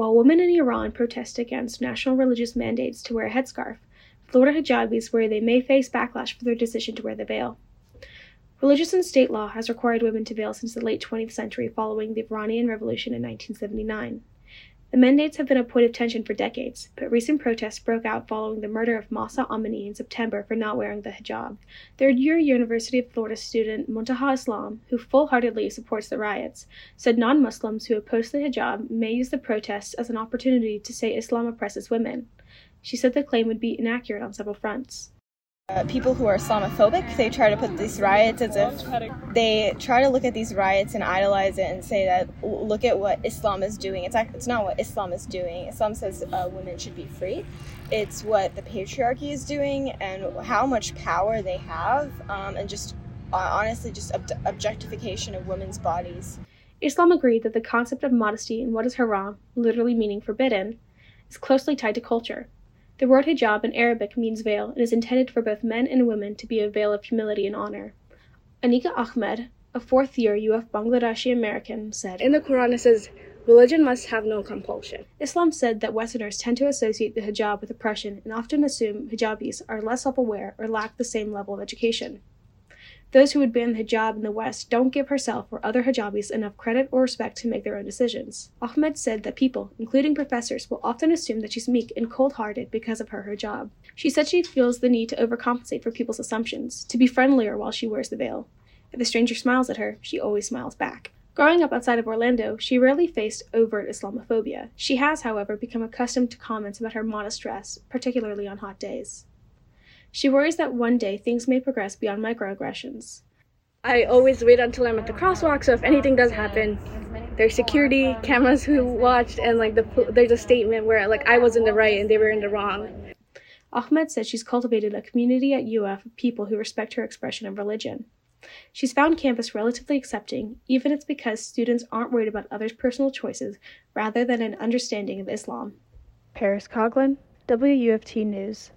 While women in Iran protest against national religious mandates to wear a headscarf, Florida hijabis worry they may face backlash for their decision to wear the veil. Religious and state law has required women to veil since the late 20th century following the Iranian Revolution in 1979. The mandates have been a point of tension for decades, but recent protests broke out following the murder of Mahsa Amini in September for not wearing the hijab. Third year University of Florida student Muntaha Islam, who full heartedly supports the riots, said non Muslims who oppose the hijab may use the protests as an opportunity to say Islam oppresses women. She said the claim would be inaccurate on several fronts. Uh, people who are Islamophobic, they try to put these riots as if they try to look at these riots and idolize it and say that look at what Islam is doing. It's it's not what Islam is doing. Islam says uh, women should be free. It's what the patriarchy is doing and how much power they have, um, and just uh, honestly, just ob- objectification of women's bodies. Islam agreed that the concept of modesty in what is haram, literally meaning forbidden, is closely tied to culture. The word hijab in Arabic means veil and is intended for both men and women to be a veil of humility and honor. Anika Ahmed, a fourth year UF Bangladeshi American, said In the Quran it says, Religion must have no compulsion. Islam said that Westerners tend to associate the hijab with oppression and often assume hijabis are less self aware or lack the same level of education. Those who would ban the hijab in the West don't give herself or other hijabis enough credit or respect to make their own decisions. Ahmed said that people, including professors, will often assume that she's meek and cold hearted because of her hijab. She said she feels the need to overcompensate for people's assumptions, to be friendlier while she wears the veil. If a stranger smiles at her, she always smiles back. Growing up outside of Orlando, she rarely faced overt Islamophobia. She has, however, become accustomed to comments about her modest dress, particularly on hot days. She worries that one day things may progress beyond microaggressions. I always wait until I'm at the crosswalk, so if anything does happen, there's security cameras who watched, and like the there's a statement where like I was in the right and they were in the wrong. Ahmed said she's cultivated a community at UF of people who respect her expression of religion. She's found campus relatively accepting, even if it's because students aren't worried about others' personal choices rather than an understanding of Islam. Paris Coughlin, WUFT News.